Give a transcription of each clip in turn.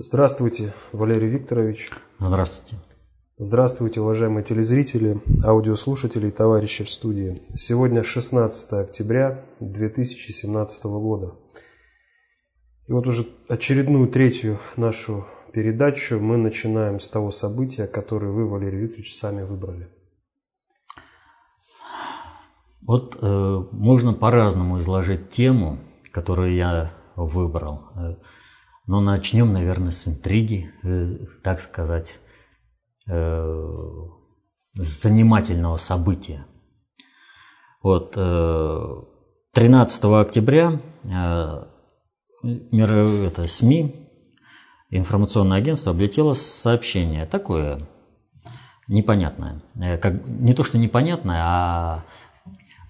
Здравствуйте, Валерий Викторович. Здравствуйте. Здравствуйте, уважаемые телезрители, аудиослушатели и товарищи в студии. Сегодня 16 октября 2017 года. И вот уже очередную третью нашу передачу мы начинаем с того события, которое вы, Валерий Викторович, сами выбрали. Вот э, можно по-разному изложить тему, которую я выбрал. Э, но начнем, наверное, с интриги, э, так сказать, э, занимательного события. Вот э, 13 октября э, это, СМИ, информационное агентство облетело сообщение такое непонятное. Э, как, не то, что непонятное, а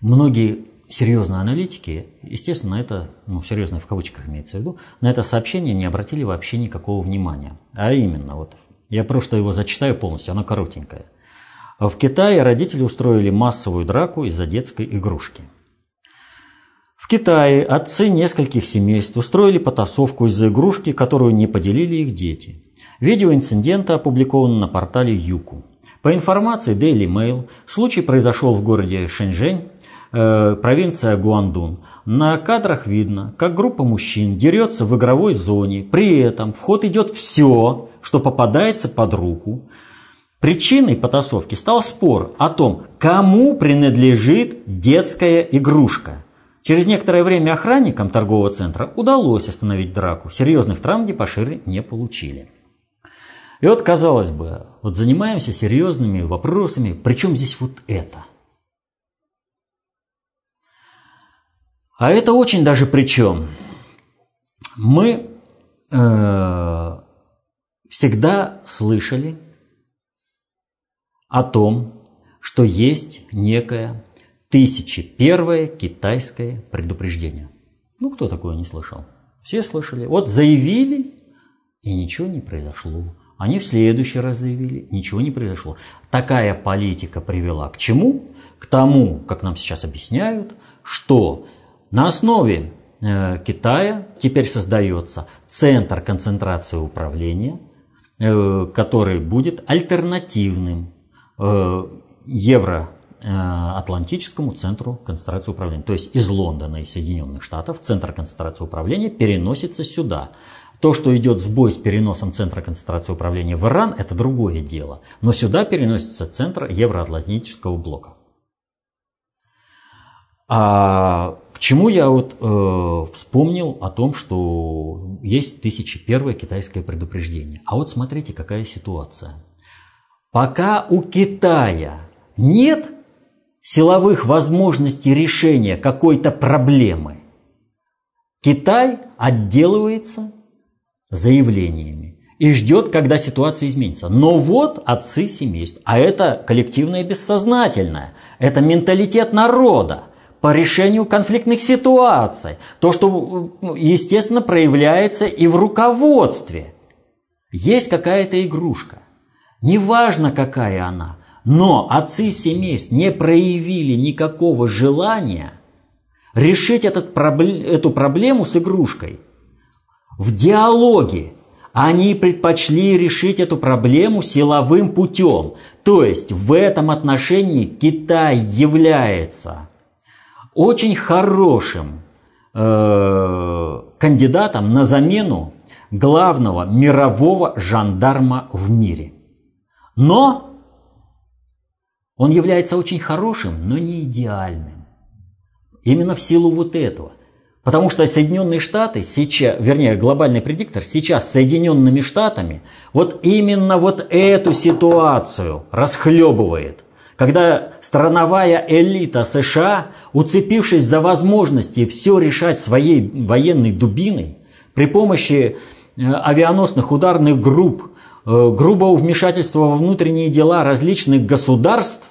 многие серьезные аналитики, естественно, это, ну, серьезно в кавычках имеется в виду, на это сообщение не обратили вообще никакого внимания. А именно, вот, я просто его зачитаю полностью, оно коротенькое. В Китае родители устроили массовую драку из-за детской игрушки. В Китае отцы нескольких семейств устроили потасовку из-за игрушки, которую не поделили их дети. Видео инцидента опубликовано на портале Юку. По информации Daily Mail, случай произошел в городе Шэньчжэнь, Э, провинция Гуандун. На кадрах видно, как группа мужчин дерется в игровой зоне, при этом в ход идет все, что попадается под руку. Причиной потасовки стал спор о том, кому принадлежит детская игрушка. Через некоторое время охранникам торгового центра удалось остановить драку. Серьезных травм депаширы не получили. И вот, казалось бы, вот занимаемся серьезными вопросами, причем здесь вот это – А это очень даже причем. Мы э, всегда слышали о том, что есть некое тысячи первое китайское предупреждение. Ну, кто такое не слышал? Все слышали. Вот заявили, и ничего не произошло. Они в следующий раз заявили, ничего не произошло. Такая политика привела к чему? К тому, как нам сейчас объясняют, что на основе э, Китая теперь создается центр концентрации управления, э, который будет альтернативным э, Евроатлантическому центру концентрации управления. То есть из Лондона и Соединенных Штатов центр концентрации управления переносится сюда. То, что идет сбой с переносом центра концентрации управления в Иран, это другое дело. Но сюда переносится центр Евроатлантического блока. А к чему я вот э, вспомнил о том, что есть 1001 китайское предупреждение. А вот смотрите, какая ситуация. Пока у Китая нет силовых возможностей решения какой-то проблемы, Китай отделывается заявлениями и ждет, когда ситуация изменится. Но вот отцы семейств, а это коллективное бессознательное, это менталитет народа по решению конфликтных ситуаций. То, что, естественно, проявляется и в руководстве. Есть какая-то игрушка. Неважно, какая она. Но отцы семейств не проявили никакого желания решить этот, эту проблему с игрушкой. В диалоге они предпочли решить эту проблему силовым путем. То есть в этом отношении Китай является очень хорошим э, кандидатом на замену главного мирового жандарма в мире. Но он является очень хорошим, но не идеальным. Именно в силу вот этого. Потому что Соединенные Штаты сейчас, вернее, глобальный предиктор сейчас с Соединенными Штатами вот именно вот эту ситуацию расхлебывает когда страновая элита США, уцепившись за возможности все решать своей военной дубиной, при помощи э, авианосных ударных групп, э, грубого вмешательства во внутренние дела различных государств,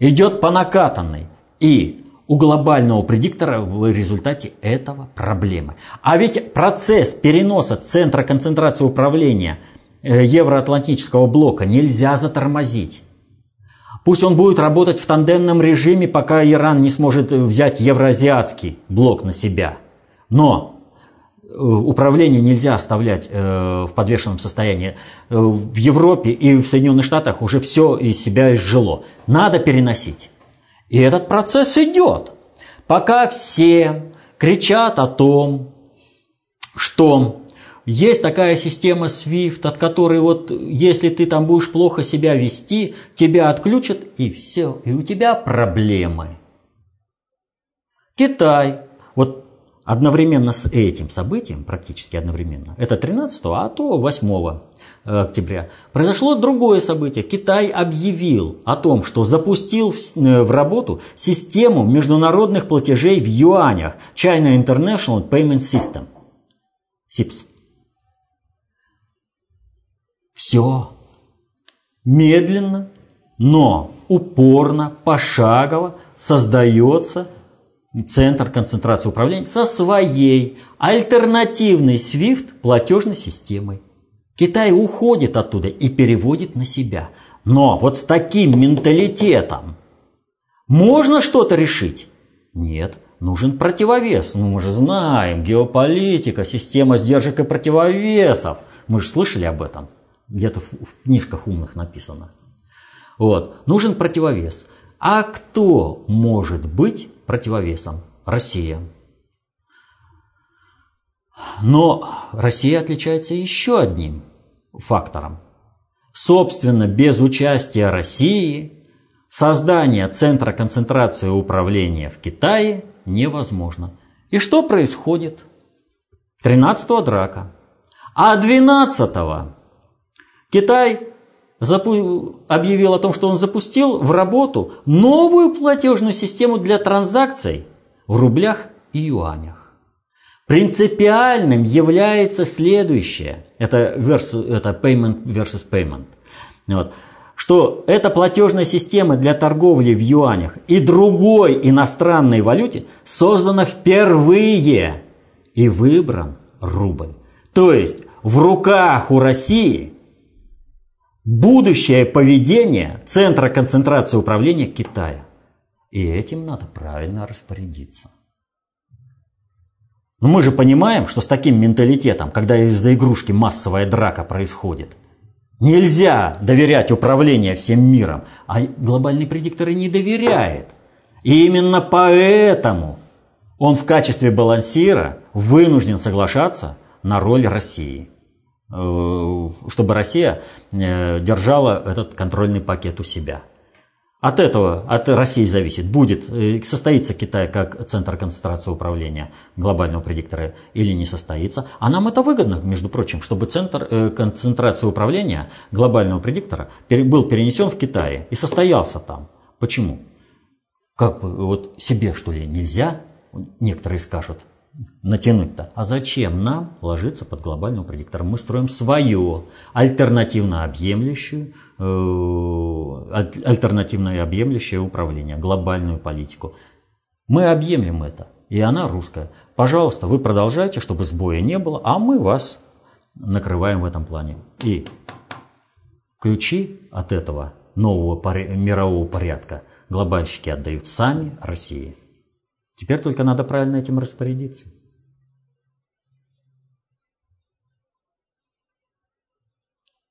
идет по накатанной. И у глобального предиктора в результате этого проблемы. А ведь процесс переноса центра концентрации управления – евроатлантического блока нельзя затормозить. Пусть он будет работать в тандемном режиме, пока Иран не сможет взять евроазиатский блок на себя. Но управление нельзя оставлять в подвешенном состоянии. В Европе и в Соединенных Штатах уже все из себя изжило. Надо переносить. И этот процесс идет. Пока все кричат о том, что есть такая система SWIFT, от которой вот если ты там будешь плохо себя вести, тебя отключат и все, и у тебя проблемы. Китай, вот одновременно с этим событием, практически одновременно, это 13, а то 8 октября, произошло другое событие. Китай объявил о том, что запустил э, в работу систему международных платежей в юанях China International Payment System. СИПС. Все. Медленно, но упорно, пошагово создается центр концентрации управления со своей альтернативной SWIFT платежной системой. Китай уходит оттуда и переводит на себя. Но вот с таким менталитетом можно что-то решить? Нет, нужен противовес. Ну, мы же знаем, геополитика, система сдержек и противовесов. Мы же слышали об этом. Где-то в, в книжках умных написано. Вот. Нужен противовес. А кто может быть противовесом? Россия. Но Россия отличается еще одним фактором. Собственно, без участия России создание центра концентрации управления в Китае невозможно. И что происходит? 13-го драка. А 12-го Китай объявил о том, что он запустил в работу новую платежную систему для транзакций в рублях и юанях. Принципиальным является следующее. Это, versus, это payment versus payment. Вот. Что эта платежная система для торговли в юанях и другой иностранной валюте создана впервые и выбран рубль. То есть в руках у России будущее поведение Центра концентрации управления Китая. И этим надо правильно распорядиться. Но мы же понимаем, что с таким менталитетом, когда из-за игрушки массовая драка происходит, нельзя доверять управлению всем миром, а глобальный предиктор и не доверяет. И именно поэтому он в качестве балансира вынужден соглашаться на роль России, чтобы Россия э, держала этот контрольный пакет у себя. От этого, от России зависит, будет, э, состоится Китай как центр концентрации управления глобального предиктора или не состоится. А нам это выгодно, между прочим, чтобы центр э, концентрации управления глобального предиктора был перенесен в Китае и состоялся там. Почему? Как бы вот себе что ли нельзя, некоторые скажут, натянуть-то. А зачем нам ложиться под глобальным предиктором? Мы строим свое альтернативно объемлющую, э, альтернативное объемлющее управление, глобальную политику. Мы объемлем это, и она русская. Пожалуйста, вы продолжайте, чтобы сбоя не было, а мы вас накрываем в этом плане. И ключи от этого нового мирового порядка глобальщики отдают сами России. Теперь только надо правильно этим распорядиться.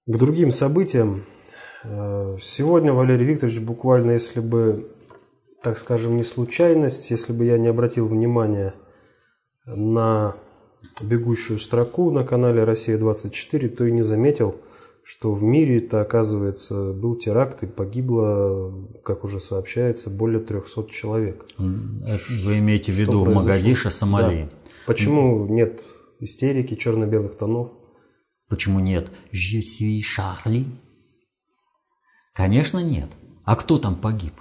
К другим событиям. Э, сегодня Валерий Викторович буквально, если бы, так скажем, не случайность, если бы я не обратил внимания на бегущую строку на канале «Россия-24», то и не заметил, что в мире это, оказывается, был теракт и погибло, как уже сообщается, более 300 человек. Вы имеете в виду в Магадише, Сомали? Да. Почему нет истерики черно-белых тонов? Почему нет «Je suis Charlie»? Конечно, нет. А кто там погиб?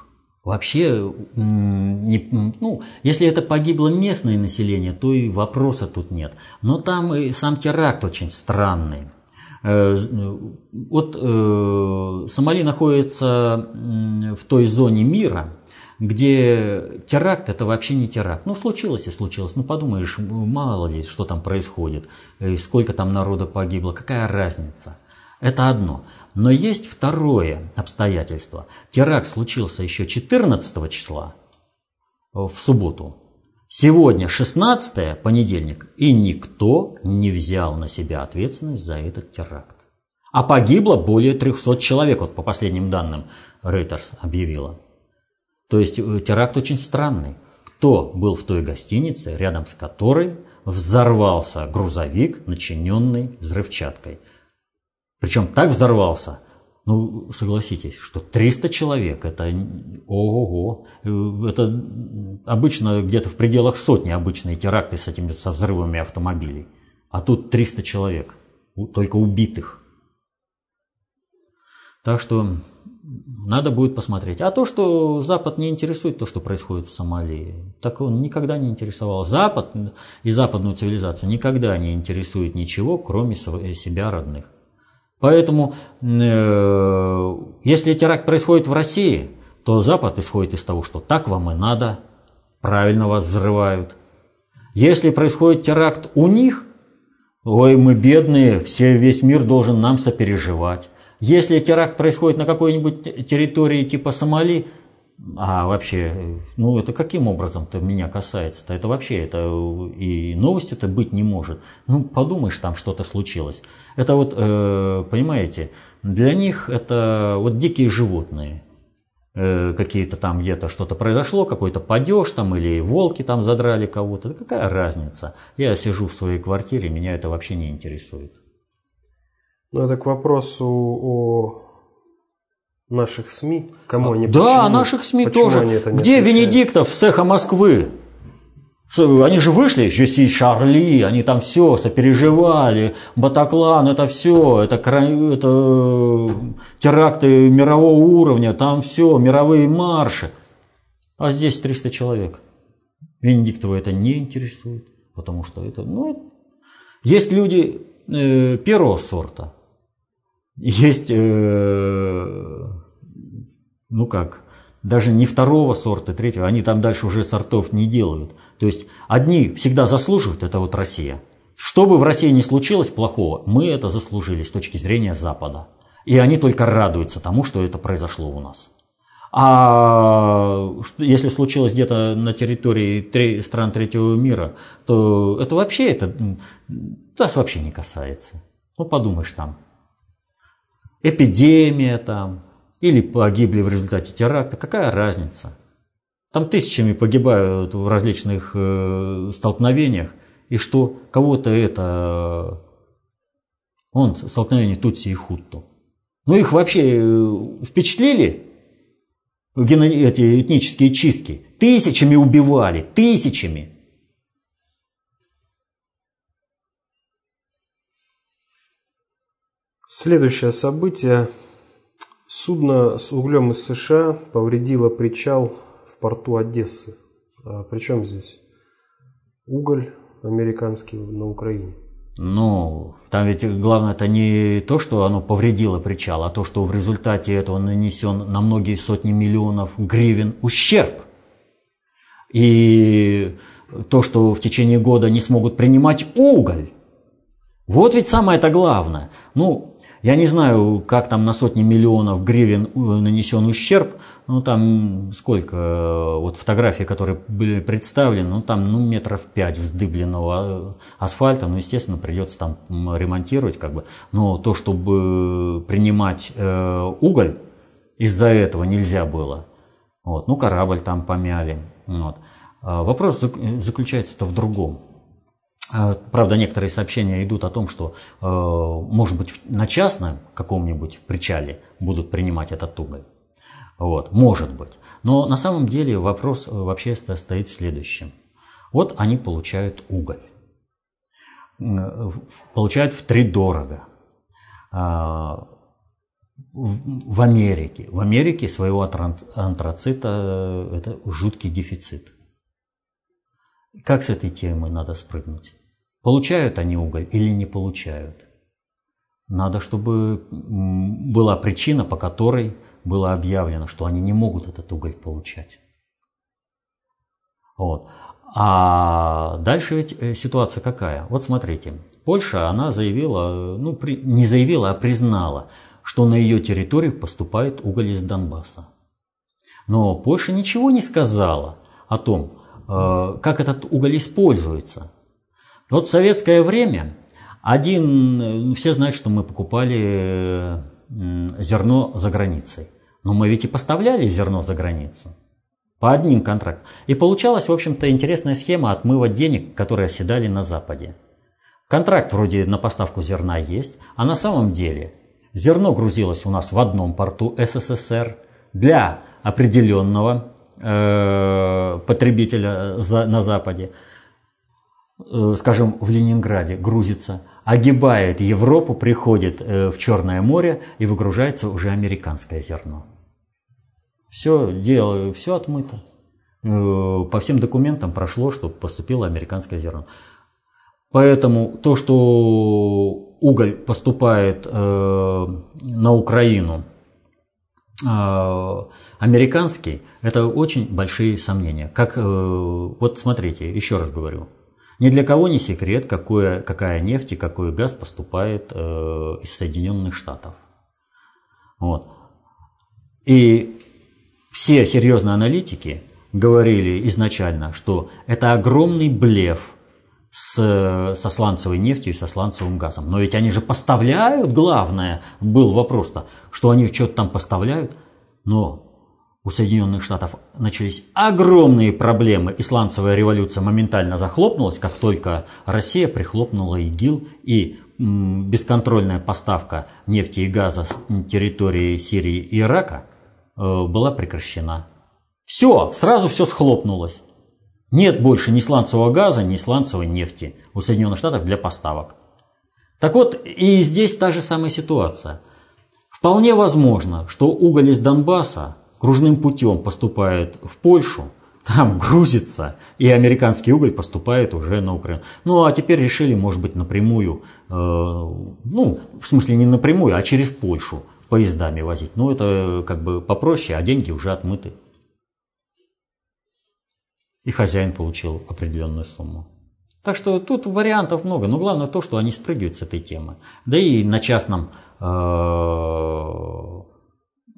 Вообще, не, ну, если это погибло местное население, то и вопроса тут нет. Но там и сам теракт очень странный. Э, вот э, Сомали находится в той зоне мира, где теракт это вообще не теракт. Ну, случилось и случилось. Ну, подумаешь, мало ли, что там происходит, э, сколько там народа погибло, какая разница. Это одно. Но есть второе обстоятельство. Теракт случился еще 14 числа, в субботу. Сегодня 16 понедельник, и никто не взял на себя ответственность за этот теракт. А погибло более 300 человек, вот по последним данным Reuters объявила. То есть э, теракт очень странный. Кто был в той гостинице, рядом с которой взорвался грузовик, начиненный взрывчаткой? Причем так взорвался, ну, согласитесь, что 300 человек, это ого-го. Это обычно где-то в пределах сотни обычные теракты с этими со взрывами автомобилей. А тут 300 человек, только убитых. Так что надо будет посмотреть. А то, что Запад не интересует то, что происходит в Сомали, так он никогда не интересовал. Запад и западную цивилизацию никогда не интересует ничего, кроме себя родных. Поэтому, э, если теракт происходит в России, то Запад исходит из того, что так вам и надо, правильно вас взрывают. Если происходит теракт у них, ой, мы бедные, все, весь мир должен нам сопереживать. Если теракт происходит на какой-нибудь территории типа Сомали, а вообще, ну это каким образом-то меня касается-то? Это вообще, это и новость это быть не может. Ну подумаешь, там что-то случилось. Это вот, э, понимаете, для них это вот дикие животные. Э, какие-то там где-то что-то произошло, какой-то падеж там или волки там задрали кого-то. какая разница? Я сижу в своей квартире, меня это вообще не интересует. Ну это к вопросу о наших СМИ? Кому они Да, почему, наших СМИ тоже. Где освещают? Венедиктов с эхо Москвы? Они же вышли, Жюси Шарли, они там все сопереживали, Батаклан, это все, это, это теракты мирового уровня, там все, мировые марши. А здесь 300 человек. Венедиктова это не интересует, потому что это, ну, есть люди э, первого сорта, есть э, ну как, даже не второго сорта, третьего, они там дальше уже сортов не делают. То есть одни всегда заслуживают, это вот Россия. Что бы в России ни случилось плохого, мы это заслужили с точки зрения Запада. И они только радуются тому, что это произошло у нас. А если случилось где-то на территории стран третьего мира, то это вообще это нас вообще не касается. Ну подумаешь там. Эпидемия там, или погибли в результате теракта, какая разница? Там тысячами погибают в различных э, столкновениях, и что кого-то это, он, столкновение Тутси и Хутту. Ну их вообще э, впечатлили эти этнические чистки? Тысячами убивали, тысячами. Следующее событие Судно с углем из США повредило причал в порту Одессы. А при чем здесь уголь американский на Украине? Ну, там ведь главное это не то, что оно повредило причал, а то, что в результате этого нанесен на многие сотни миллионов гривен ущерб. И то, что в течение года не смогут принимать уголь. Вот ведь самое это главное. Ну, я не знаю, как там на сотни миллионов гривен нанесен ущерб, ну там сколько, э, вот фотографии, которые были представлены, ну там ну, метров пять вздыбленного э, асфальта, ну естественно придется там ремонтировать как бы, но то, чтобы принимать э, уголь, из-за этого нельзя было. Вот, ну корабль там помяли. Вот. А вопрос заключается-то в другом. А, правда, некоторые сообщения идут о том, что, э, может быть, на частном каком-нибудь причале будут принимать этот уголь. Вот, может быть. Но на самом деле вопрос вообще стоит в следующем. Вот они получают уголь. Получают в три дорого. А, в Америке. В Америке своего антрацита э, это жуткий дефицит. Как с этой темы надо спрыгнуть? Получают они уголь или не получают? Надо, чтобы была причина, по которой было объявлено, что они не могут этот уголь получать. Вот. А дальше ведь э, ситуация какая? Вот смотрите, Польша, она заявила, ну при, не заявила, а признала, что на ее территорию поступает уголь из Донбасса. Но Польша ничего не сказала о том, как этот уголь используется. Вот в советское время один, все знают, что мы покупали зерно за границей. Но мы ведь и поставляли зерно за границу. По одним контрактам. И получалась, в общем-то, интересная схема отмыва денег, которые оседали на Западе. Контракт вроде на поставку зерна есть, а на самом деле зерно грузилось у нас в одном порту СССР для определенного э, потребителя за, на Западе, э, скажем, в Ленинграде грузится, огибает Европу, приходит э, в Черное море и выгружается уже американское зерно. Все дело, все отмыто. Э, по всем документам прошло, чтобы поступило американское зерно. Поэтому то, что уголь поступает э, на Украину э, американский, это очень большие сомнения. Как, э, вот смотрите, еще раз говорю, ни для кого не секрет, какое, какая нефть и какой газ поступает э, из Соединенных Штатов. Вот. И все серьезные аналитики говорили изначально, что это огромный блеф – с, со сланцевой нефтью и со сланцевым газом. Но ведь они же поставляют, главное, был вопрос-то, что они что-то там поставляют. Но у Соединенных Штатов начались огромные проблемы, и сланцевая революция моментально захлопнулась, как только Россия прихлопнула ИГИЛ, и бесконтрольная поставка нефти и газа с территории Сирии и Ирака э, была прекращена. Все, сразу все схлопнулось. Нет больше ни сланцевого газа, ни сланцевой нефти у Соединенных Штатов для поставок. Так вот, и здесь та же самая ситуация. Вполне возможно, что уголь из Донбасса кружным путем поступает в Польшу, там грузится, и американский уголь поступает уже на Украину. Ну, а теперь решили, может быть, напрямую, э, ну, в смысле не напрямую, а через Польшу поездами возить. Ну, это как бы попроще, а деньги уже отмыты и хозяин получил определенную сумму. Так что тут вариантов много, но главное то, что они спрыгивают с этой темы. Да и на частном э,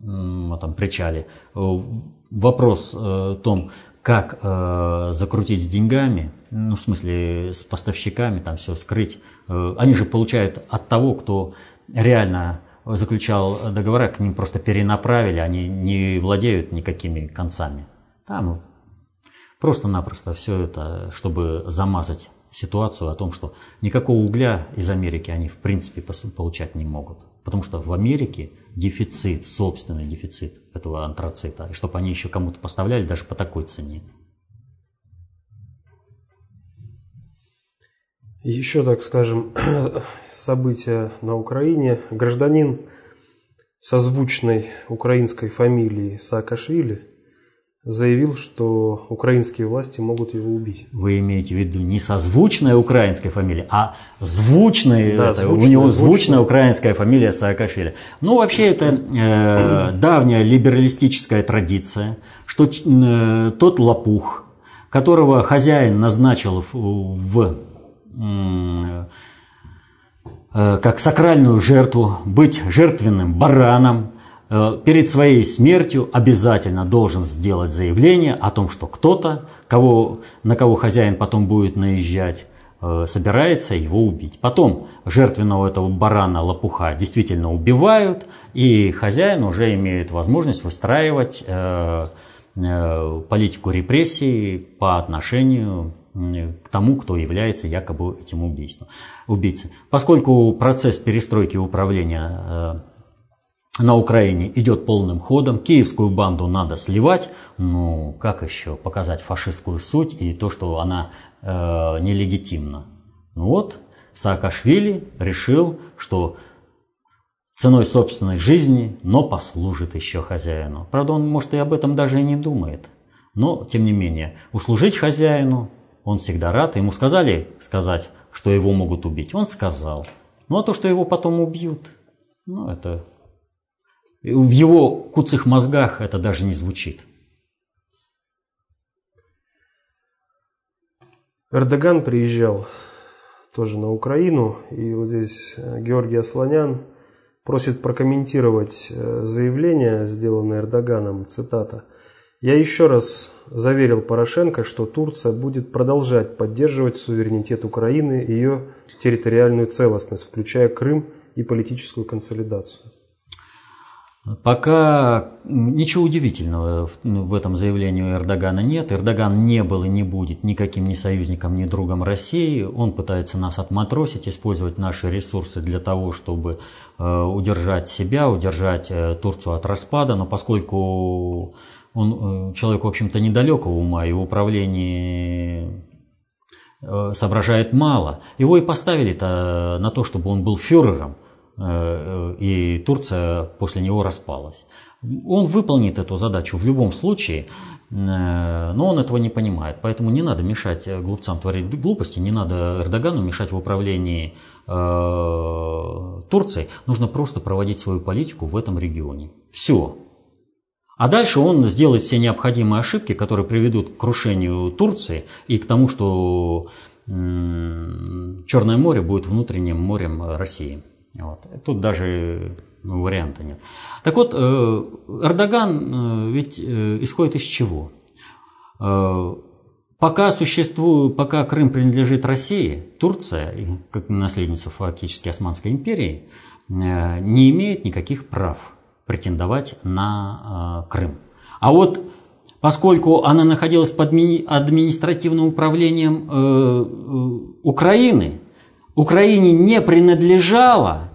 там, причале э, вопрос о том, как э, закрутить с деньгами, ну, в смысле с поставщиками, там все скрыть. Они же получают от того, кто реально заключал договора, к ним просто перенаправили, они не владеют никакими концами. Там Просто-напросто все это, чтобы замазать ситуацию о том, что никакого угля из Америки они в принципе получать не могут. Потому что в Америке дефицит, собственный дефицит этого антрацита. И чтобы они еще кому-то поставляли даже по такой цене. Еще, так скажем, события на Украине. Гражданин созвучной украинской фамилии Саакашвили – заявил, что украинские власти могут его убить. Вы имеете в виду не созвучная украинская фамилия, а звучная, да, это, звучная у него звучная, звучная украинская фамилия Саакашвили. Ну, вообще, это э, давняя либералистическая традиция, что э, тот лопух, которого хозяин назначил в, в э, как сакральную жертву, быть жертвенным бараном, Э, перед своей смертью обязательно должен сделать заявление о том, что кто-то, кого, на кого хозяин потом будет наезжать, э, собирается его убить. Потом жертвенного этого барана лопуха действительно убивают, и хозяин уже имеет возможность выстраивать э, политику репрессий по отношению к тому, кто является якобы этим убийством, убийцей. Поскольку процесс перестройки управления на Украине идет полным ходом. Киевскую банду надо сливать. Ну, как еще показать фашистскую суть и то, что она э, нелегитимна? Ну вот, Саакашвили решил, что ценой собственной жизни, но послужит еще хозяину. Правда, он, может, и об этом даже и не думает. Но, тем не менее, услужить хозяину он всегда рад. Ему сказали сказать, что его могут убить. Он сказал. Ну, а то, что его потом убьют, ну, это в его куцых мозгах это даже не звучит. Эрдоган приезжал тоже на Украину, и вот здесь э, Георгий Асланян просит прокомментировать э, заявление, сделанное Эрдоганом, цитата. Я еще раз заверил Порошенко, что Турция будет продолжать поддерживать суверенитет Украины и ее территориальную целостность, включая Крым и политическую консолидацию. Пока ничего удивительного в этом заявлении Эрдогана нет. Эрдоган не был и не будет никаким ни союзником, ни другом России. Он пытается нас отматросить, использовать наши ресурсы для того, чтобы э, удержать себя, удержать э, Турцию от распада. Но поскольку он э, человек, в общем-то, недалекого ума и в управлении соображает мало, его и поставили-то на то, чтобы он был фюрером – и Турция после него распалась. Он выполнит эту задачу в любом случае, э, но он этого не понимает. Поэтому не надо мешать глупцам творить глупости, не надо Эрдогану мешать в управлении э, Турцией. Нужно просто проводить свою политику в этом регионе. Все. А дальше он сделает все необходимые ошибки, которые приведут к крушению Турции и к тому, что Черное море будет внутренним морем России. Вот. Тут даже ну, варианта нет. Так вот, э, Эрдоган э, ведь э, исходит из чего? Пока существует, пока Крым принадлежит России, Турция, как наследница фактически Османской империи, не имеет никаких прав претендовать на Крым. А вот поскольку она находилась под административным управлением Украины, Украине не принадлежала,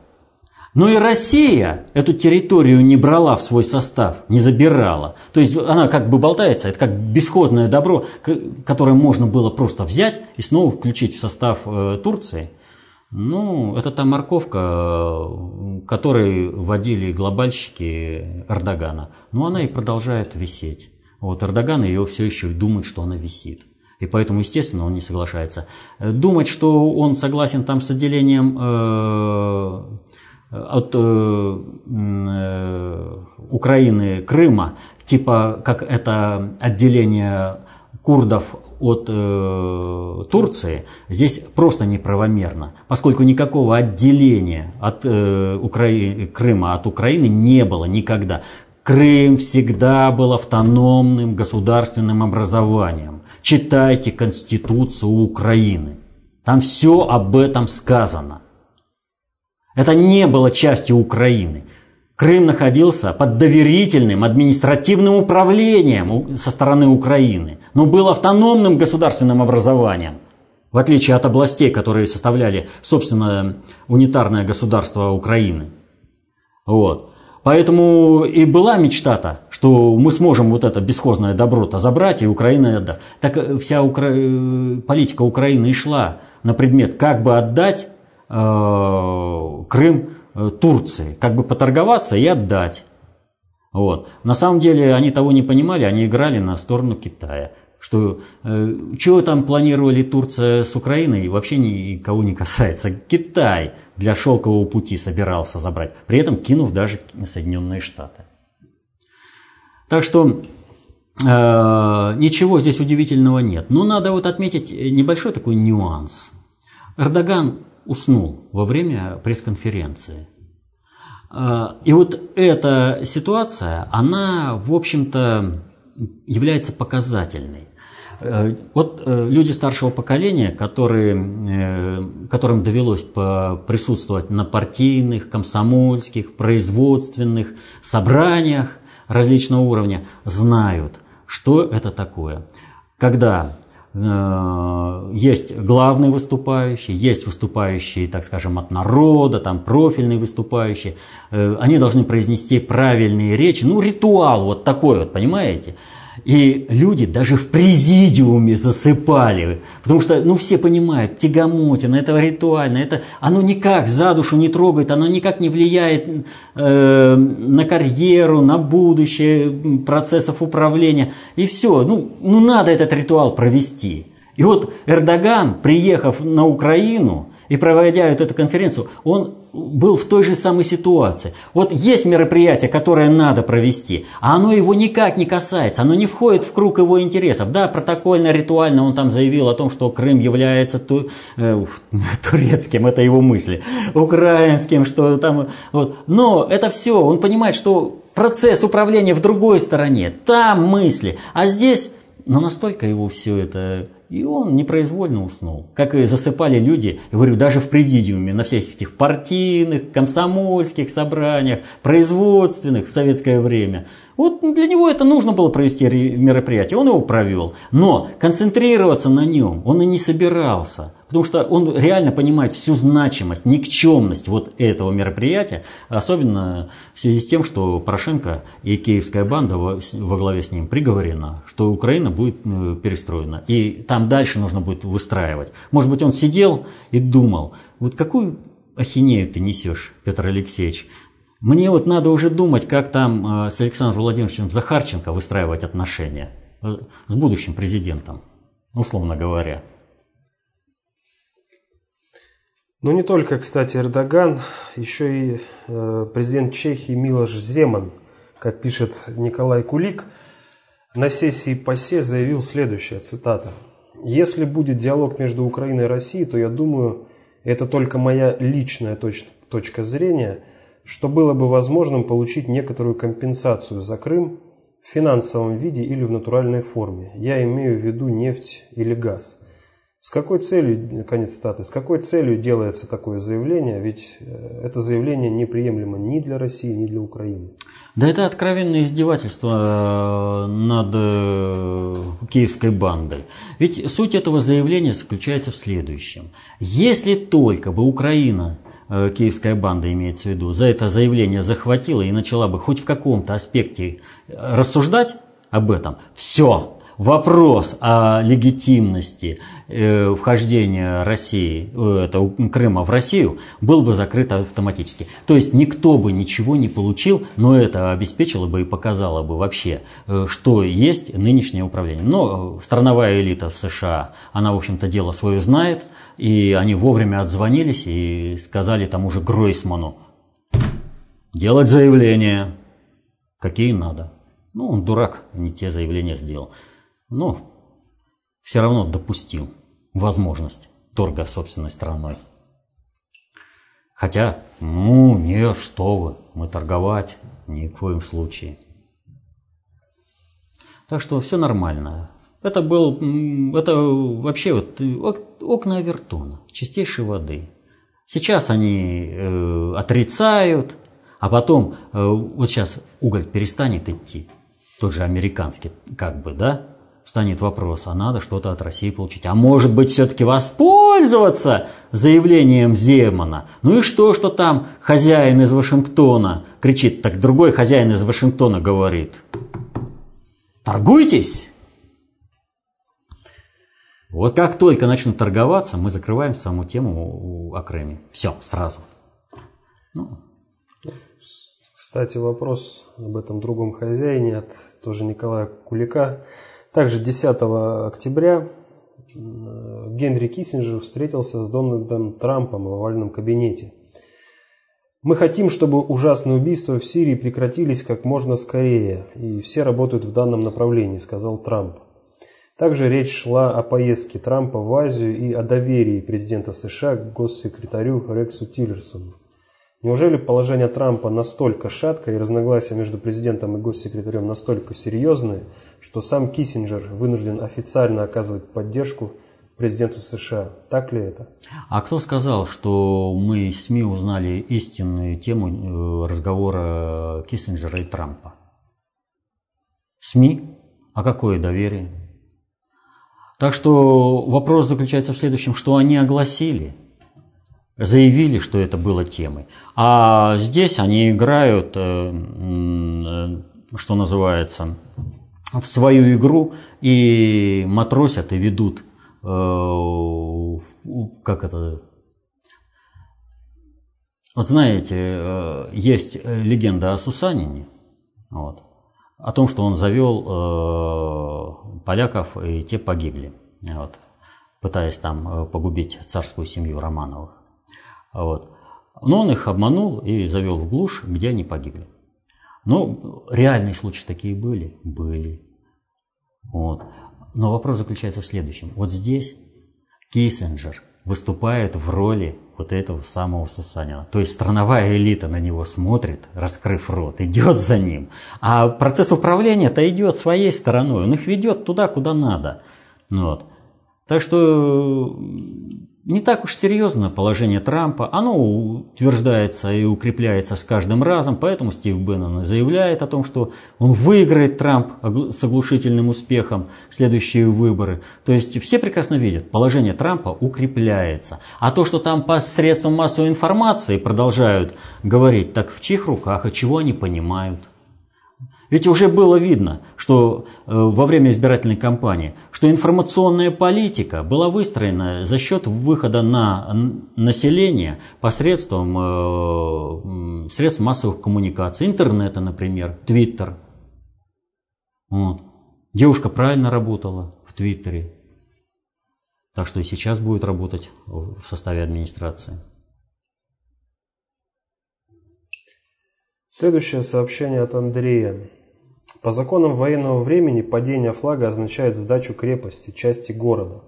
но и Россия эту территорию не брала в свой состав, не забирала. То есть она как бы болтается, это как бесхозное добро, которое можно было просто взять и снова включить в состав э, Турции. Ну, это та морковка, которой водили глобальщики Эрдогана. Но она и продолжает висеть. Вот Эрдоган ее все еще думает, что она висит. И поэтому, естественно, он не соглашается. Думать, что он согласен там с отделением э, от э, э, Украины Крыма, типа как это отделение курдов от э, Турции, здесь просто неправомерно, поскольку никакого отделения от э, Укра... Крыма от Украины не было никогда. Крым всегда был автономным государственным образованием. Читайте Конституцию Украины. Там все об этом сказано. Это не было частью Украины. Крым находился под доверительным административным управлением со стороны Украины, но был автономным государственным образованием, в отличие от областей, которые составляли, собственно, унитарное государство Украины. Вот. Поэтому и была мечта-то, что мы сможем вот это бесхозное добро-то забрать и Украина отдаст. Так э, вся Укра... Э, политика Украины и шла на предмет, как бы отдать э, Крым э, Турции, как бы поторговаться и отдать. Вот. На самом деле они того не понимали, они играли на сторону Китая. Что э, чего там планировали Турция с Украиной, вообще никого не касается. Китай – для шелкового пути собирался забрать, при этом кинув даже Соединенные Штаты. Так что э, ничего здесь удивительного нет. Но надо вот отметить небольшой такой нюанс. Эрдоган уснул во время пресс-конференции. Э, и вот эта ситуация, она, в общем-то, является показательной. Э, вот э, люди старшего поколения, которые, э, которым довелось присутствовать на партийных, комсомольских, производственных собраниях различного уровня, знают, что это такое. Когда есть главный выступающий, есть выступающие, так скажем, от народа, там профильные выступающие. Они должны произнести правильные речи. Ну, ритуал вот такой вот, понимаете? И люди даже в президиуме засыпали, потому что, ну, все понимают, тягомотина, это ритуально, это, оно никак за душу не трогает, оно никак не влияет э, на карьеру, на будущее процессов управления. И все, ну, ну, надо этот ритуал провести. И вот Эрдоган, приехав на Украину и проводя эту конференцию, он был в той же самой ситуации. Вот есть мероприятие, которое надо провести, а оно его никак не касается, оно не входит в круг его интересов. Да, протокольно, ритуально он там заявил о том, что Крым является ту, э, турецким, это его мысли, украинским, что там, вот. но это все, он понимает, что процесс управления в другой стороне, там мысли. А здесь, ну настолько его все это и он непроизвольно уснул. Как и засыпали люди, говорю, даже в президиуме, на всех этих партийных, комсомольских собраниях, производственных в советское время. Вот для него это нужно было провести мероприятие, он его провел. Но концентрироваться на нем он и не собирался. Потому что он реально понимает всю значимость, никчемность вот этого мероприятия, особенно в связи с тем, что Порошенко и киевская банда во, во главе с ним приговорена, что Украина будет э, перестроена. И там дальше нужно будет выстраивать. Может быть, он сидел и думал, вот какую ахинею ты несешь, Петр Алексеевич? Мне вот надо уже думать, как там э, с Александром Владимировичем Захарченко выстраивать отношения э, с будущим президентом, условно говоря. Ну не только, кстати, Эрдоган, еще и э, президент Чехии Милош Земан, как пишет Николай Кулик, на сессии ПАСЕ заявил следующее, цитата. «Если будет диалог между Украиной и Россией, то я думаю, это только моя личная точ точка зрения, что было бы возможным получить некоторую компенсацию за Крым в финансовом виде или в натуральной форме. Я имею в виду нефть или газ». С какой целью, конец статы, с какой целью делается такое заявление? Ведь э, это заявление неприемлемо ни для России, ни для Украины. Да это откровенное издевательство э, над э, киевской бандой. Ведь суть этого заявления заключается в следующем. Если только бы Украина киевская банда имеется в виду, за это заявление захватила и начала бы хоть в каком-то аспекте рассуждать об этом, все, вопрос о легитимности э, вхождения России, э, это, Крыма в Россию был бы закрыт автоматически. То есть никто бы ничего не получил, но это обеспечило бы и показало бы вообще, э, что есть нынешнее управление. Но страновая элита в США, она, в общем-то, дело свое знает, и они вовремя отзвонились и сказали тому же Гройсману делать заявления, какие надо. Ну, он дурак, не те заявления сделал но все равно допустил возможность торга собственной страной. Хотя, ну, не, что вы, мы торговать ни в коем случае. Так что все нормально. Это был, это вообще вот окна Авертона, чистейшей воды. Сейчас они э, отрицают, а потом э, вот сейчас уголь перестанет идти, тот же американский, как бы, да, встанет вопрос, а надо что-то от России получить. А может быть, все-таки воспользоваться заявлением Земана? Ну и что, что там хозяин из Вашингтона кричит, так другой хозяин из Вашингтона говорит. Торгуйтесь! Вот как только начнут торговаться, мы закрываем саму тему о Крыме. Все, сразу. Ну. Кстати, вопрос об этом другом хозяине от тоже Николая Кулика. Также 10 октября э, Генри Киссинджер встретился с Дональдом Трампом в овальном кабинете. Мы хотим, чтобы ужасные убийства в Сирии прекратились как можно скорее, и все работают в данном направлении, сказал Трамп. Также речь шла о поездке Трампа в Азию и о доверии президента США к госсекретарю Рексу Тиллерсону. Неужели положение Трампа настолько шаткое и разногласия между президентом и госсекретарем настолько серьезные, что сам Киссинджер вынужден официально оказывать поддержку президенту США? Так ли это? А кто сказал, что мы из СМИ узнали истинную тему э, разговора Киссинджера и Трампа? СМИ? А какое доверие? Так что вопрос заключается в следующем, что они огласили – заявили, что это было темой. А здесь они играют, э, э, что называется, в свою игру и матросят и ведут, э, как это, вот знаете, есть легенда о Сусанине, вот, о том, что он завел поляков, и те погибли, вот, пытаясь там погубить царскую семью Романовых. Вот. Но он их обманул и завел в глушь, где они погибли. Но реальные случаи такие были? Были. Вот. Но вопрос заключается в следующем. Вот здесь Киссинджер выступает в роли вот этого самого Сусанина. То есть страновая элита на него смотрит, раскрыв рот, идет за ним. А процесс управления-то идет своей стороной, он их ведет туда, куда надо. Вот. Так что не так уж серьезно положение Трампа. Оно утверждается и укрепляется с каждым разом, поэтому Стив Беннон заявляет о том, что он выиграет Трамп с оглушительным успехом следующие выборы. То есть все прекрасно видят, положение Трампа укрепляется. А то, что там по средствам массовой информации продолжают говорить, так в чьих руках и чего они понимают – ведь уже было видно, что э, во время избирательной кампании, что информационная политика была выстроена за счет выхода на население посредством э, средств массовых коммуникаций, интернета, например, Твиттер. Вот. Девушка правильно работала в Твиттере. Так что и сейчас будет работать в составе администрации. Следующее сообщение от Андрея. По законам военного времени падение флага означает сдачу крепости, части города.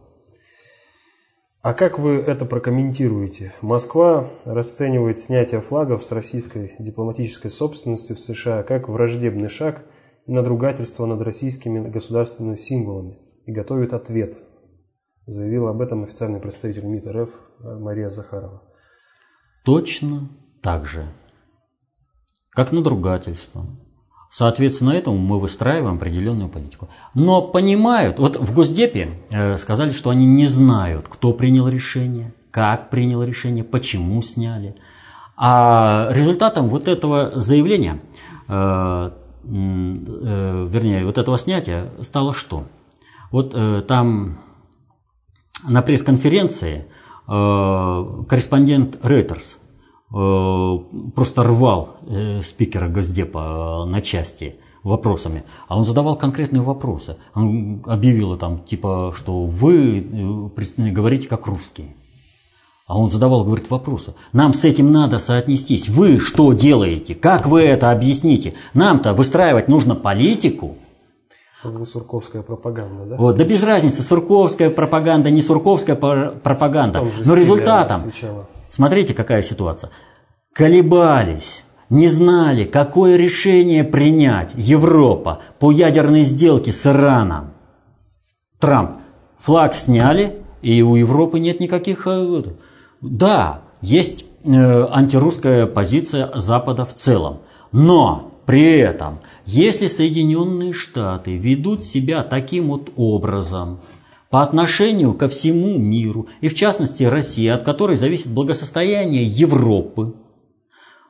А как вы это прокомментируете? Москва расценивает снятие флагов с российской дипломатической собственности в США как враждебный шаг и надругательство над российскими государственными символами и готовит ответ, заявил об этом официальный представитель МИД РФ Мария Захарова. Точно так же как надругательство. Соответственно, этому мы выстраиваем определенную политику. Но понимают, вот в Госдепе э, сказали, что они не знают, кто принял решение, как принял решение, почему сняли. А результатом вот этого заявления, э, э, вернее, вот этого снятия стало что? Вот там на пресс-конференции корреспондент Э, просто рвал э, спикера Госдепа э, на части вопросами, а он задавал конкретные вопросы. Он объявил там, типа, что вы говорите как русские. А он задавал, говорит, вопросы. Нам с этим надо соотнестись. Вы что делаете? Как вы это объясните? Нам-то выстраивать нужно политику. Вы сурковская пропаганда, да? Вот, да без разницы, сурковская пропаганда, не сурковская пропаганда. Но результатом, Смотрите, какая ситуация. Колебались, не знали, какое решение принять Европа по ядерной сделке с Ираном. Трамп. Флаг сняли, и у Европы нет никаких... Э, да, есть э, антирусская позиция Запада в целом. Но при этом, если Соединенные Штаты ведут себя таким вот образом, по отношению ко всему миру, и в частности России, от которой зависит благосостояние Европы,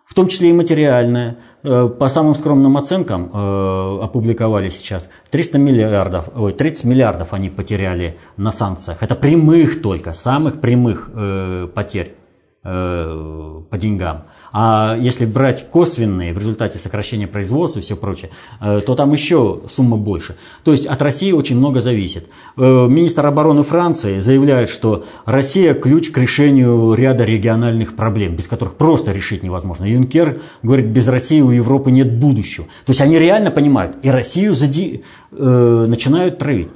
в том числе и материальное. Э, по самым скромным оценкам э, опубликовали сейчас 300 миллиардов, ой, 30 миллиардов они потеряли на санкциях. Это прямых только, самых прямых э, потерь по деньгам. А если брать косвенные в результате сокращения производства и все прочее, э, то там еще сумма больше. То есть от России очень много зависит. Э, министр обороны Франции заявляет, что Россия ключ к решению ряда региональных проблем, без которых просто решить невозможно. Юнкер говорит, без России у Европы нет будущего. То есть они реально понимают, и Россию зади... э, начинают травить.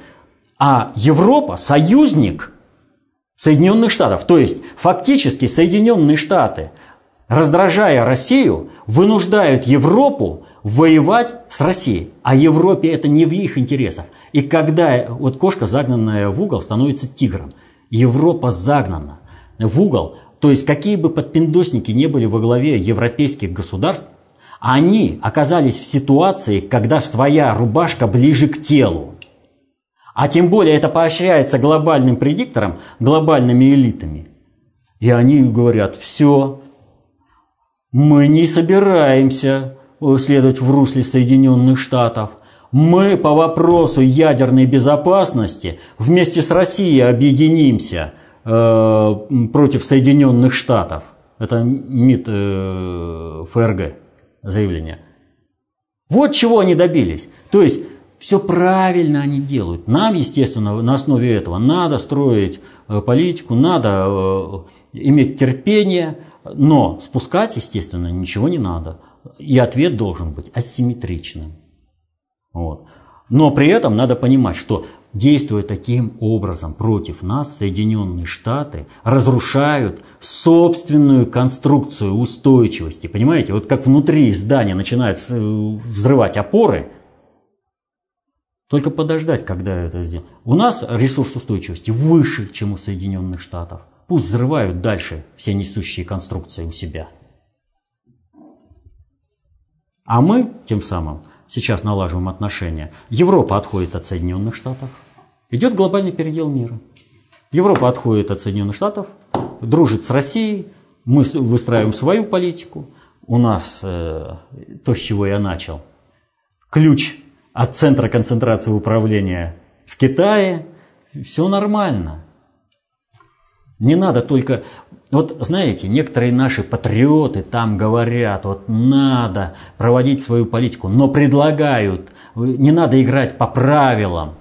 А Европа союзник Соединенных Штатов. То есть фактически Соединенные Штаты раздражая Россию, вынуждают Европу воевать с Россией. А Европе это не в их интересах. И когда вот кошка, загнанная в угол, становится тигром. Европа загнана в угол. То есть какие бы подпиндосники не были во главе европейских государств, они оказались в ситуации, когда своя рубашка ближе к телу. А тем более это поощряется глобальным предиктором, глобальными элитами. И они говорят, все, мы не собираемся следовать в русле Соединенных Штатов. Мы по вопросу ядерной безопасности вместе с Россией объединимся э, против Соединенных Штатов. Это МИД э, ФРГ заявление. Вот чего они добились. То есть все правильно они делают. Нам, естественно, на основе этого надо строить э, политику, надо э, иметь терпение, но спускать, естественно, ничего не надо. И ответ должен быть асимметричным. Вот. Но при этом надо понимать, что действуя таким образом против нас, Соединенные Штаты разрушают собственную конструкцию устойчивости. Понимаете, вот как внутри здания начинают э, взрывать опоры, только подождать, когда это сделать. У нас ресурс устойчивости выше, чем у Соединенных Штатов. Пусть взрывают дальше все несущие конструкции у себя. А мы тем самым сейчас налаживаем отношения. Европа отходит от Соединенных Штатов. Идет глобальный передел мира. Европа отходит от Соединенных Штатов, дружит с Россией, мы выстраиваем свою политику. У нас э, то, с чего я начал, ключ от центра концентрации управления в Китае, все нормально. Не надо только... Вот знаете, некоторые наши патриоты там говорят, вот надо проводить свою политику, но предлагают, не надо играть по правилам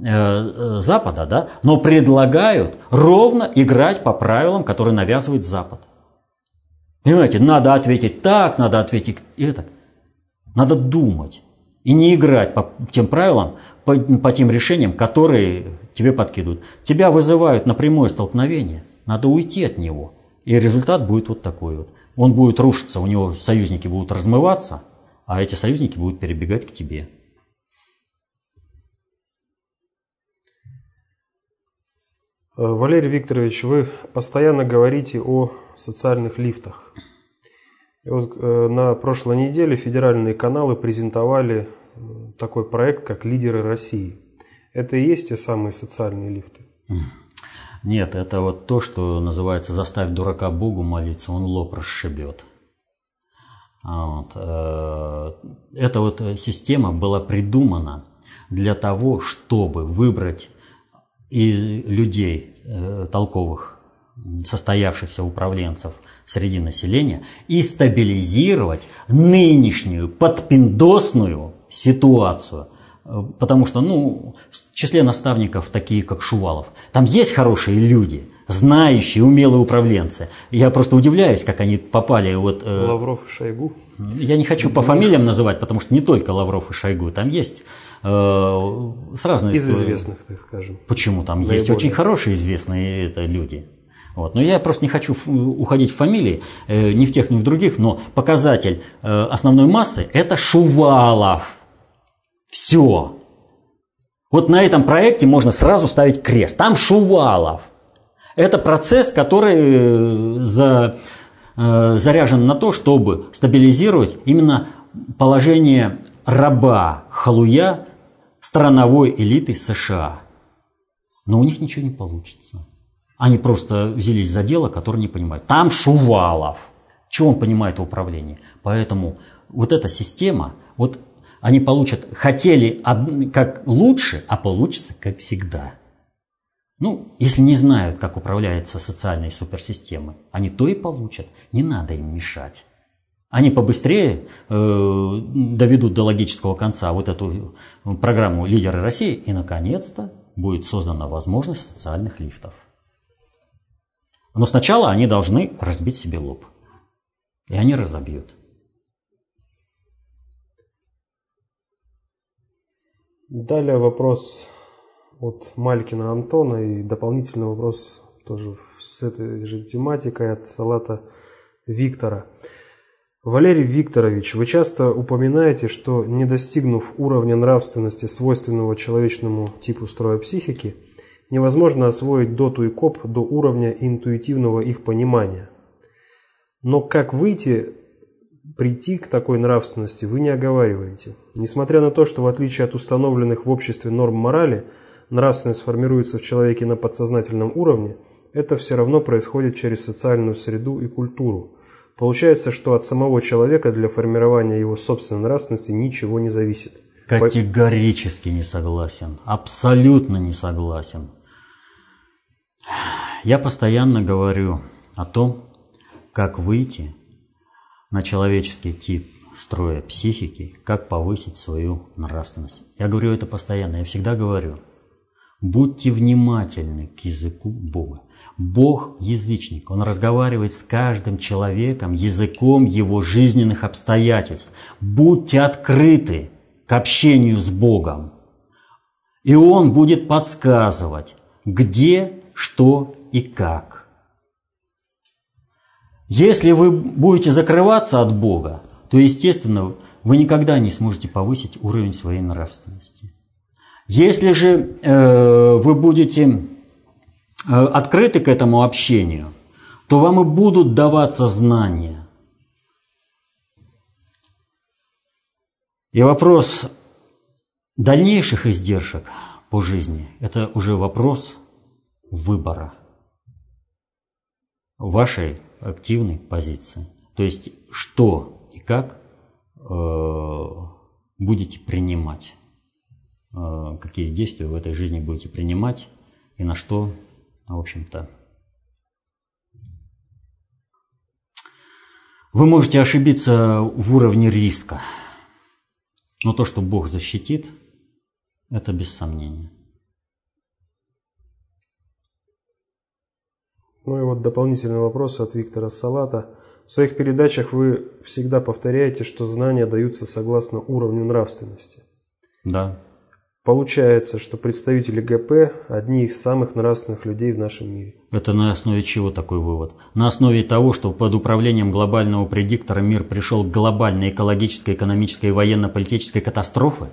э, э, Запада, да, но предлагают ровно играть по правилам, которые навязывает Запад. Понимаете, надо ответить так, надо ответить это. Надо думать и не играть по тем правилам, по, по тем решениям, которые тебе подкидывают. Тебя вызывают на прямое столкновение, надо уйти от него. И результат будет вот такой вот. Он будет рушиться, у него союзники будут размываться, а эти союзники будут перебегать к тебе. Валерий Викторович, вы постоянно говорите о социальных лифтах. И вот э, на прошлой неделе федеральные каналы презентовали э, такой проект, как «Лидеры России». Это и есть те самые социальные лифты? Нет, это вот то, что называется «заставь дурака Богу молиться, он лоб расшибет». Вот. Э, эта вот система была придумана для того, чтобы выбрать и людей толковых состоявшихся управленцев среди населения и стабилизировать нынешнюю подпиндосную ситуацию. Потому что, ну, в числе наставников такие, как Шувалов, там есть хорошие люди, знающие, умелые управленцы. Я просто удивляюсь, как они попали вот... Э, Лавров и Шойгу. Я не хочу по фамилиям называть, потому что не только Лавров и Шойгу, там есть э, с разных... Из известных, так скажем. Почему? Там Наиболее. есть очень хорошие известные это, люди. Вот. Но я просто не хочу уходить в фамилии, э, ни в тех, ни в других, но показатель э, основной массы – это Шувалов. Все. Вот на этом проекте можно сразу ставить крест. Там Шувалов. Это процесс, который э, за, заряжен на то, чтобы стабилизировать именно положение раба, халуя страновой элиты США. Но у них ничего не получится. Они просто взялись за дело, которое не понимают. Там Шувалов. Чего он понимает в управлении? Поэтому вот эта система, вот они получат, хотели как лучше, а получится как всегда. Ну, если не знают, как управляются социальные суперсистемы, они то и получат. Не надо им мешать. Они побыстрее э, доведут до логического конца вот эту программу «Лидеры России» и, наконец-то, будет создана возможность социальных лифтов. Но сначала они должны разбить себе лоб. И они разобьют. Далее вопрос от Малькина Антона и дополнительный вопрос тоже с этой же тематикой от Салата Виктора. Валерий Викторович, вы часто упоминаете, что не достигнув уровня нравственности, свойственного человечному типу строя психики, невозможно освоить доту и коп до уровня интуитивного их понимания. Но как выйти, прийти к такой нравственности, вы не оговариваете. Несмотря на то, что в отличие от установленных в обществе норм морали, нравственность формируется в человеке на подсознательном уровне, это все равно происходит через социальную среду и культуру. Получается, что от самого человека для формирования его собственной нравственности ничего не зависит. Категорически не согласен. Абсолютно не согласен. Я постоянно говорю о том, как выйти на человеческий тип строя психики, как повысить свою нравственность. Я говорю это постоянно, я всегда говорю. Будьте внимательны к языку Бога. Бог – язычник, Он разговаривает с каждым человеком языком его жизненных обстоятельств. Будьте открыты к общению с Богом. И он будет подсказывать, где, что и как. Если вы будете закрываться от Бога, то, естественно, вы никогда не сможете повысить уровень своей нравственности. Если же э, вы будете э, открыты к этому общению, то вам и будут даваться знания. И вопрос дальнейших издержек по жизни – это уже вопрос выбора вашей активной позиции. То есть, что и как э, будете принимать, э, какие действия в этой жизни будете принимать и на что, в общем-то, Вы можете ошибиться в уровне риска, но то, что Бог защитит, это без сомнения. Ну и вот дополнительный вопрос от Виктора Салата. В своих передачах вы всегда повторяете, что знания даются согласно уровню нравственности. Да. Получается, что представители ГП – одни из самых нравственных людей в нашем мире. Это на основе чего такой вывод? На основе того, что под управлением глобального предиктора мир пришел к глобальной экологической, экономической и военно-политической катастрофе?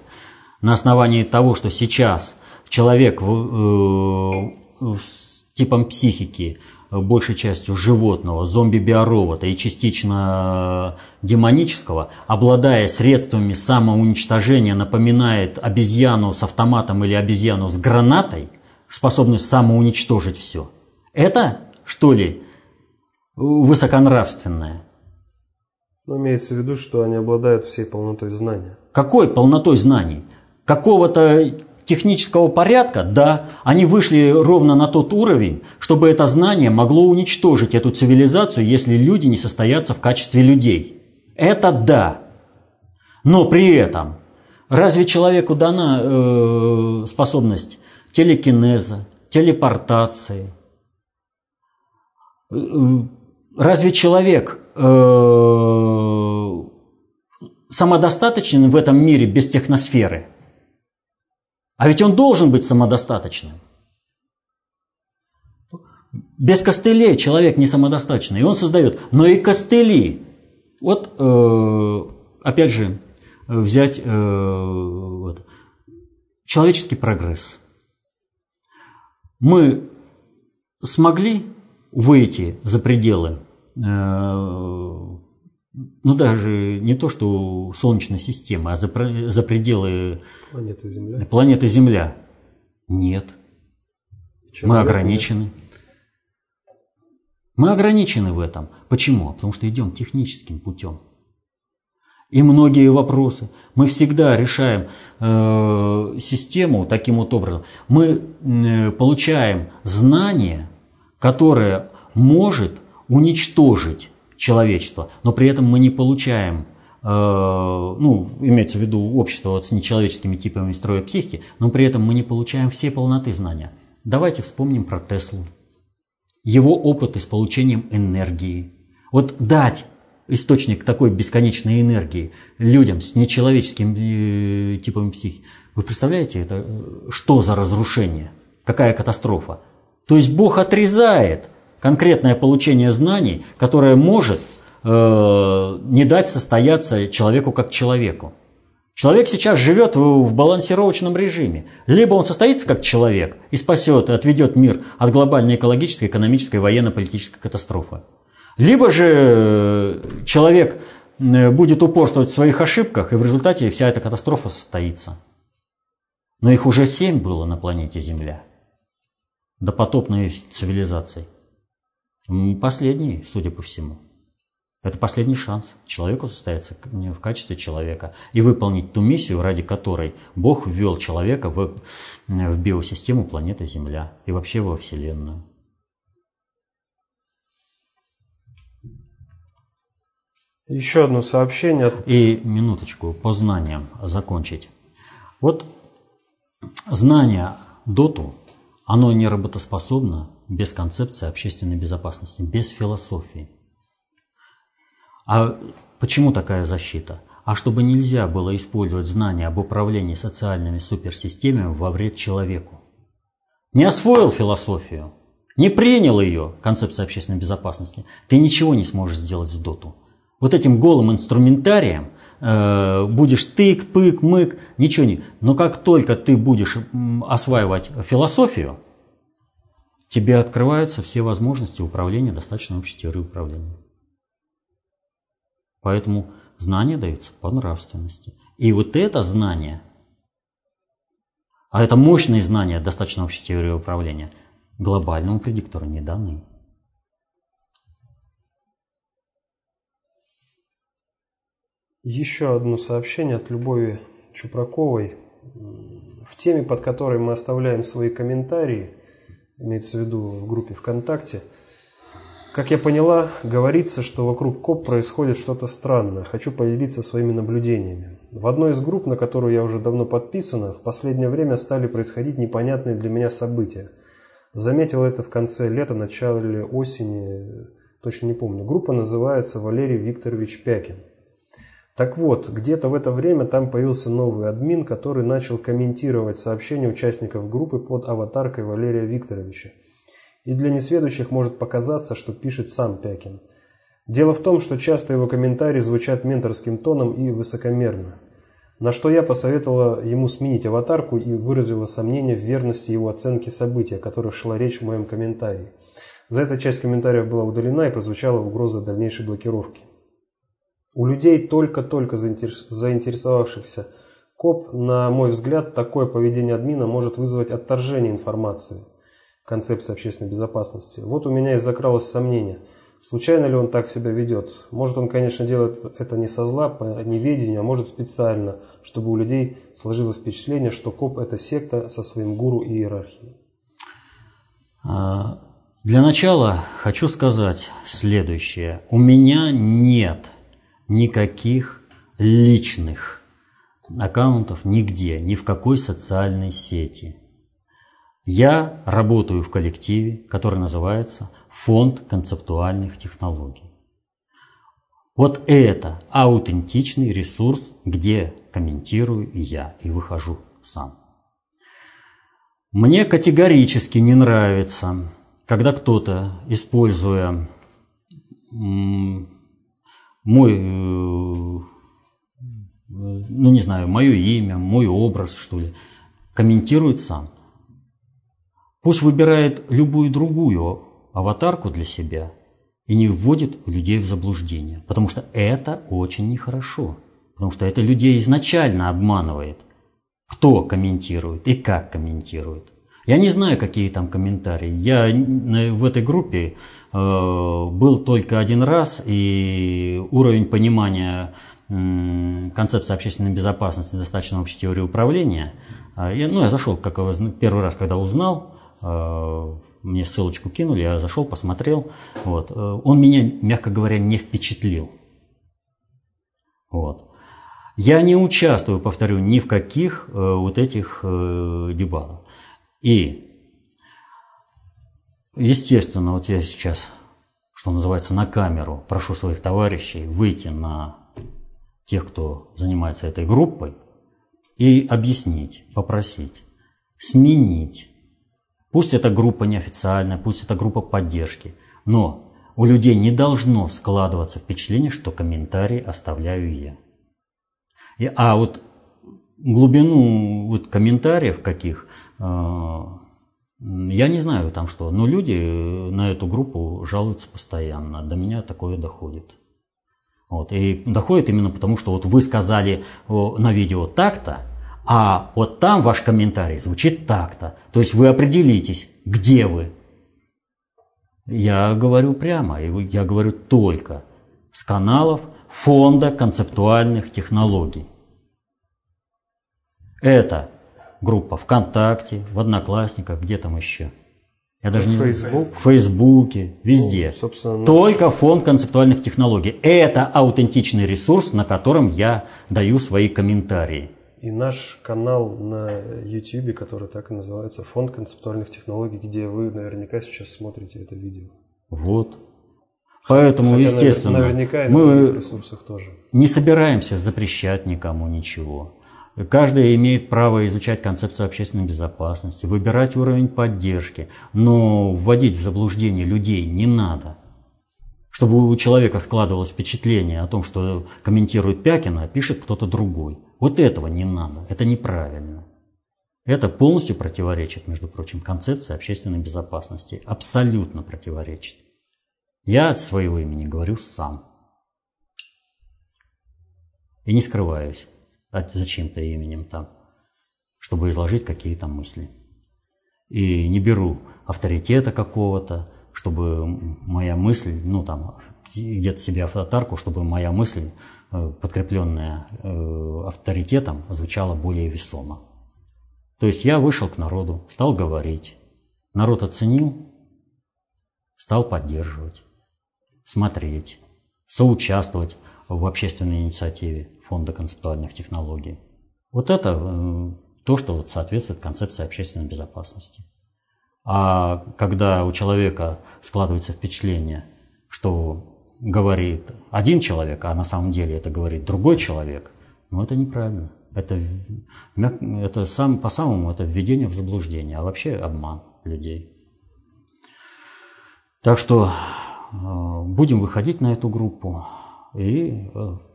На основании того, что сейчас человек в, э, с типом психики – большей частью животного, зомби-биоробота и частично демонического, обладая средствами самоуничтожения, напоминает обезьяну с автоматом или обезьяну с гранатой, способную самоуничтожить все. Это, что ли, высоконравственное? Но имеется в виду, что они обладают всей полнотой знания. Какой полнотой знаний? Какого-то технического порядка, да, они вышли ровно на тот уровень, чтобы это знание могло уничтожить эту цивилизацию, если люди не состоятся в качестве людей. Это да. Но при этом, разве человеку дана э, способность телекинеза, телепортации? Э, разве человек э, самодостаточен в этом мире без техносферы? А ведь он должен быть самодостаточным. Без костылей человек не самодостаточный, и он создает. Но и костыли. Вот, э, опять же, взять э, вот, человеческий прогресс. Мы смогли выйти за пределы э, ну даже не то, что Солнечной системы, а за, за пределы планеты Земля. планеты Земля. Нет. Чем Мы ограничены. Мы ограничены в этом. Почему? Потому что идем техническим путем. И многие вопросы мы всегда решаем э, систему таким вот образом. Мы э, получаем знание, которое может уничтожить человечества, но при этом мы не получаем э, ну, имеется в виду общество вот с нечеловеческими типами строя психики, но при этом мы не получаем все полноты знания. Давайте вспомним про Теслу. Его опыты с получением энергии. Вот дать источник такой бесконечной энергии людям с нечеловеческим э, типом психики. Вы представляете, это что за разрушение? Какая катастрофа? То есть Бог отрезает конкретное получение знаний, которое может э, не дать состояться человеку как человеку. Человек сейчас живет в, в балансировочном режиме. Либо он состоится как человек и спасет, отведет мир от глобальной экологической, экономической, военно-политической катастрофы. Либо же э, человек э, будет упорствовать в своих ошибках, и в результате вся эта катастрофа состоится. Но их уже семь было на планете Земля. Допотопной цивилизации. Последний, судя по всему. Это последний шанс человеку состояться в качестве человека и выполнить ту миссию, ради которой Бог ввел человека в, в биосистему планеты Земля и вообще во Вселенную. Еще одно сообщение. И минуточку по знаниям закончить. Вот знание доту, оно не работоспособно без концепции общественной безопасности, без философии. А почему такая защита? а чтобы нельзя было использовать знания об управлении социальными суперсистемами во вред человеку. Не освоил философию, не принял ее, концепция общественной безопасности, ты ничего не сможешь сделать с доту. Вот этим голым инструментарием э, будешь тык, пык, мык, ничего не. Но как только ты будешь осваивать философию, тебе открываются все возможности управления достаточно общей теорией управления. Поэтому знания даются по нравственности. И вот это знание, а это мощные знания достаточно общей теории управления, глобальному предиктору не даны. Еще одно сообщение от Любови Чупраковой. В теме, под которой мы оставляем свои комментарии – имеется в виду в группе ВКонтакте. Как я поняла, говорится, что вокруг КОП происходит что-то странное. Хочу поделиться своими наблюдениями. В одной из групп, на которую я уже давно подписана, в последнее время стали происходить непонятные для меня события. Заметил это в конце лета, начале осени, точно не помню. Группа называется «Валерий Викторович Пякин». Так вот, где-то в это время там появился новый админ, который начал комментировать сообщения участников группы под аватаркой Валерия Викторовича. И для несведущих может показаться, что пишет сам Пякин. Дело в том, что часто его комментарии звучат менторским тоном и высокомерно. На что я посоветовала ему сменить аватарку и выразила сомнение в верности его оценки событий, о которых шла речь в моем комментарии. За эта часть комментариев была удалена и прозвучала угроза дальнейшей блокировки. У людей, только-только заинтересовавшихся КОП, на мой взгляд, такое поведение админа может вызвать отторжение информации концепции общественной безопасности. Вот у меня и закралось сомнение, случайно ли он так себя ведет. Может, он, конечно, делает это не со зла, по неведению, а может специально, чтобы у людей сложилось впечатление, что КОП – это секта со своим гуру и иерархией. А, для начала хочу сказать следующее. У меня нет никаких личных аккаунтов нигде, ни в какой социальной сети. Я работаю в коллективе, который называется Фонд концептуальных технологий. Вот это аутентичный ресурс, где комментирую и я, и выхожу сам. Мне категорически не нравится, когда кто-то, используя мой, э, ну не знаю, мое имя, мой образ, что ли, комментирует сам. Пусть выбирает любую другую аватарку для себя и не вводит людей в заблуждение, потому что это очень нехорошо, потому что это людей изначально обманывает, кто комментирует и как комментирует. Я не знаю, какие там комментарии. Я в этой группе э, был только один раз, и уровень понимания концепции общественной безопасности достаточно общей теории управления. Э, я, ну, я зашел, как первый раз, когда узнал, э, мне ссылочку кинули, я зашел, посмотрел. Вот. Э, он меня, мягко говоря, не впечатлил. Вот. Я не участвую, повторю, ни в каких вот этих дебатах. И, естественно, вот я сейчас, что называется, на камеру прошу своих товарищей выйти на тех, кто занимается этой группой, и объяснить, попросить, сменить. Пусть эта группа неофициальная, пусть это группа поддержки, но у людей не должно складываться впечатление, что комментарии оставляю я. И, а вот глубину вот комментариев каких, я не знаю там что, но люди на эту группу жалуются постоянно, до меня такое доходит. Вот, и доходит именно потому, что вот вы сказали на видео так-то, а вот там ваш комментарий звучит так-то. То есть вы определитесь, где вы. Я говорю прямо, я говорю только с каналов Фонда концептуальных технологий. Это группа ВКонтакте, в Одноклассниках, где там еще. Я даже не Facebook. В Фейсбуке, везде. Ну, собственно, Только фонд концептуальных технологий. Это аутентичный ресурс, на котором я даю свои комментарии. И наш канал на YouTube, который так и называется, Фонд концептуальных технологий, где вы наверняка сейчас смотрите это видео. Вот. Поэтому, Хотя естественно, наверняка и на мы ресурсах тоже. не собираемся запрещать никому ничего. Каждый имеет право изучать концепцию общественной безопасности, выбирать уровень поддержки, но вводить в заблуждение людей не надо. Чтобы у человека складывалось впечатление о том, что комментирует Пякина, а пишет кто-то другой. Вот этого не надо, это неправильно. Это полностью противоречит, между прочим, концепции общественной безопасности. Абсолютно противоречит. Я от своего имени говорю сам. И не скрываюсь за чьим-то именем там, чтобы изложить какие-то мысли. И не беру авторитета какого-то, чтобы моя мысль, ну там, где-то себе аватарку, чтобы моя мысль, э, подкрепленная э, авторитетом, звучала более весомо. То есть я вышел к народу, стал говорить. Народ оценил, стал поддерживать, смотреть, соучаствовать в общественной инициативе Фонда концептуальных технологий. Вот это э, то, что соответствует концепции общественной безопасности. А когда у человека складывается впечатление, что говорит один человек, а на самом деле это говорит другой человек, ну это неправильно. Это, это сам, по-самому это введение в заблуждение, а вообще обман людей. Так что э, будем выходить на эту группу и э,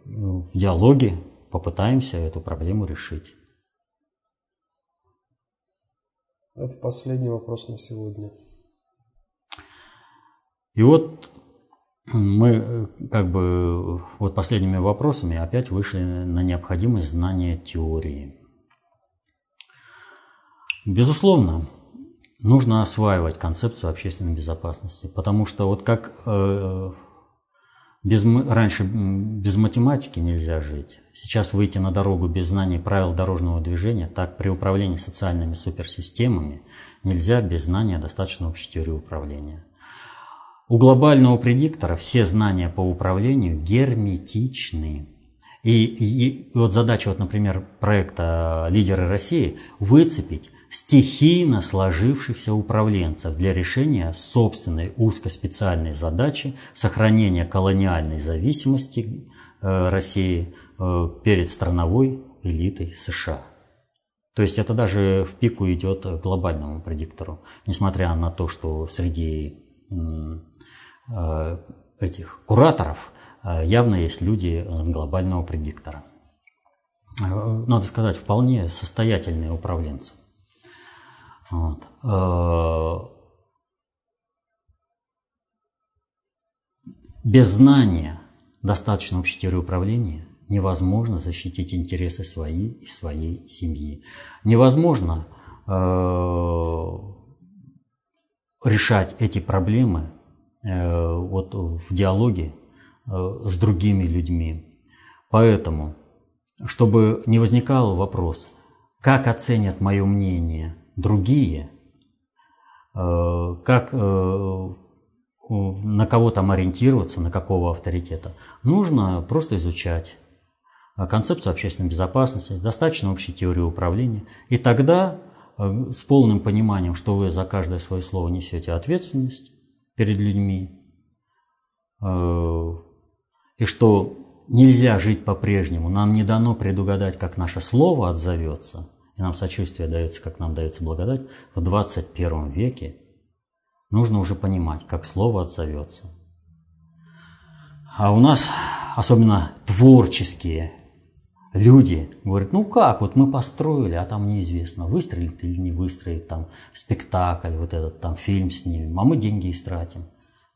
в диалоге попытаемся эту проблему решить. Это последний вопрос на сегодня. И вот мы э, как бы вот последними вопросами опять вышли на необходимость знания теории. Безусловно, нужно осваивать концепцию общественной безопасности, потому что вот как э, без, раньше без математики нельзя жить. Сейчас выйти на дорогу без знаний правил дорожного движения, так при управлении социальными суперсистемами нельзя без знания достаточно общей теории управления. У глобального предиктора все знания по управлению герметичны. И, и, и вот задача, вот, например, проекта «Лидеры России» – выцепить стихийно сложившихся управленцев для решения собственной узкоспециальной задачи сохранения колониальной зависимости э, России э, перед страновой элитой США. То есть это даже в пику идет глобальному предиктору, несмотря на то, что среди э, этих кураторов явно есть люди глобального предиктора. Надо сказать, вполне состоятельные управленцы. Вот. Э, без знания достаточно общей теории управления невозможно защитить интересы свои и своей семьи. Невозможно э, решать эти проблемы э, вот в диалоге с другими людьми. Поэтому, чтобы не возникал вопрос, как оценят мое мнение другие, э, как э, на кого там ориентироваться, на какого авторитета. Нужно просто изучать концепцию общественной безопасности, достаточно общей теории управления. И тогда э, с полным пониманием, что вы за каждое свое слово несете ответственность перед людьми, и что нельзя жить по-прежнему, нам не дано предугадать, как наше слово отзовется – и нам сочувствие дается, как нам дается благодать, в 21 веке нужно уже понимать, как слово отзовется. А у нас, особенно творческие люди, говорят, ну как, вот мы построили, а там неизвестно, выстрелит или не выстрелит, там спектакль, вот этот там фильм снимем, а мы деньги истратим.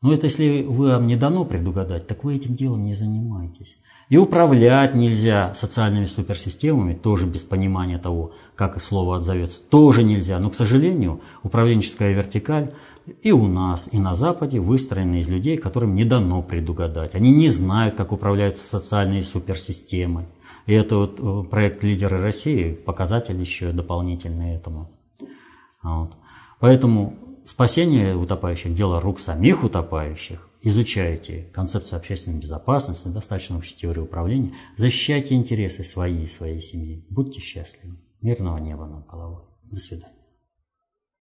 Но это если вам не дано предугадать, так вы этим делом не занимаетесь. И управлять нельзя социальными суперсистемами, тоже без понимания того, как слово отзовется, тоже нельзя. Но, к сожалению, управленческая вертикаль и у нас, и на Западе выстроена из людей, которым не дано предугадать. Они не знают, как управляются социальные суперсистемы. И это вот э, проект «Лидеры России» показатель еще дополнительный этому. Вот. Поэтому спасение утопающих – дело рук самих утопающих изучаете концепцию общественной безопасности, достаточно общей теории управления, защищайте интересы свои и своей семьи. Будьте счастливы. Мирного неба над головой. До свидания.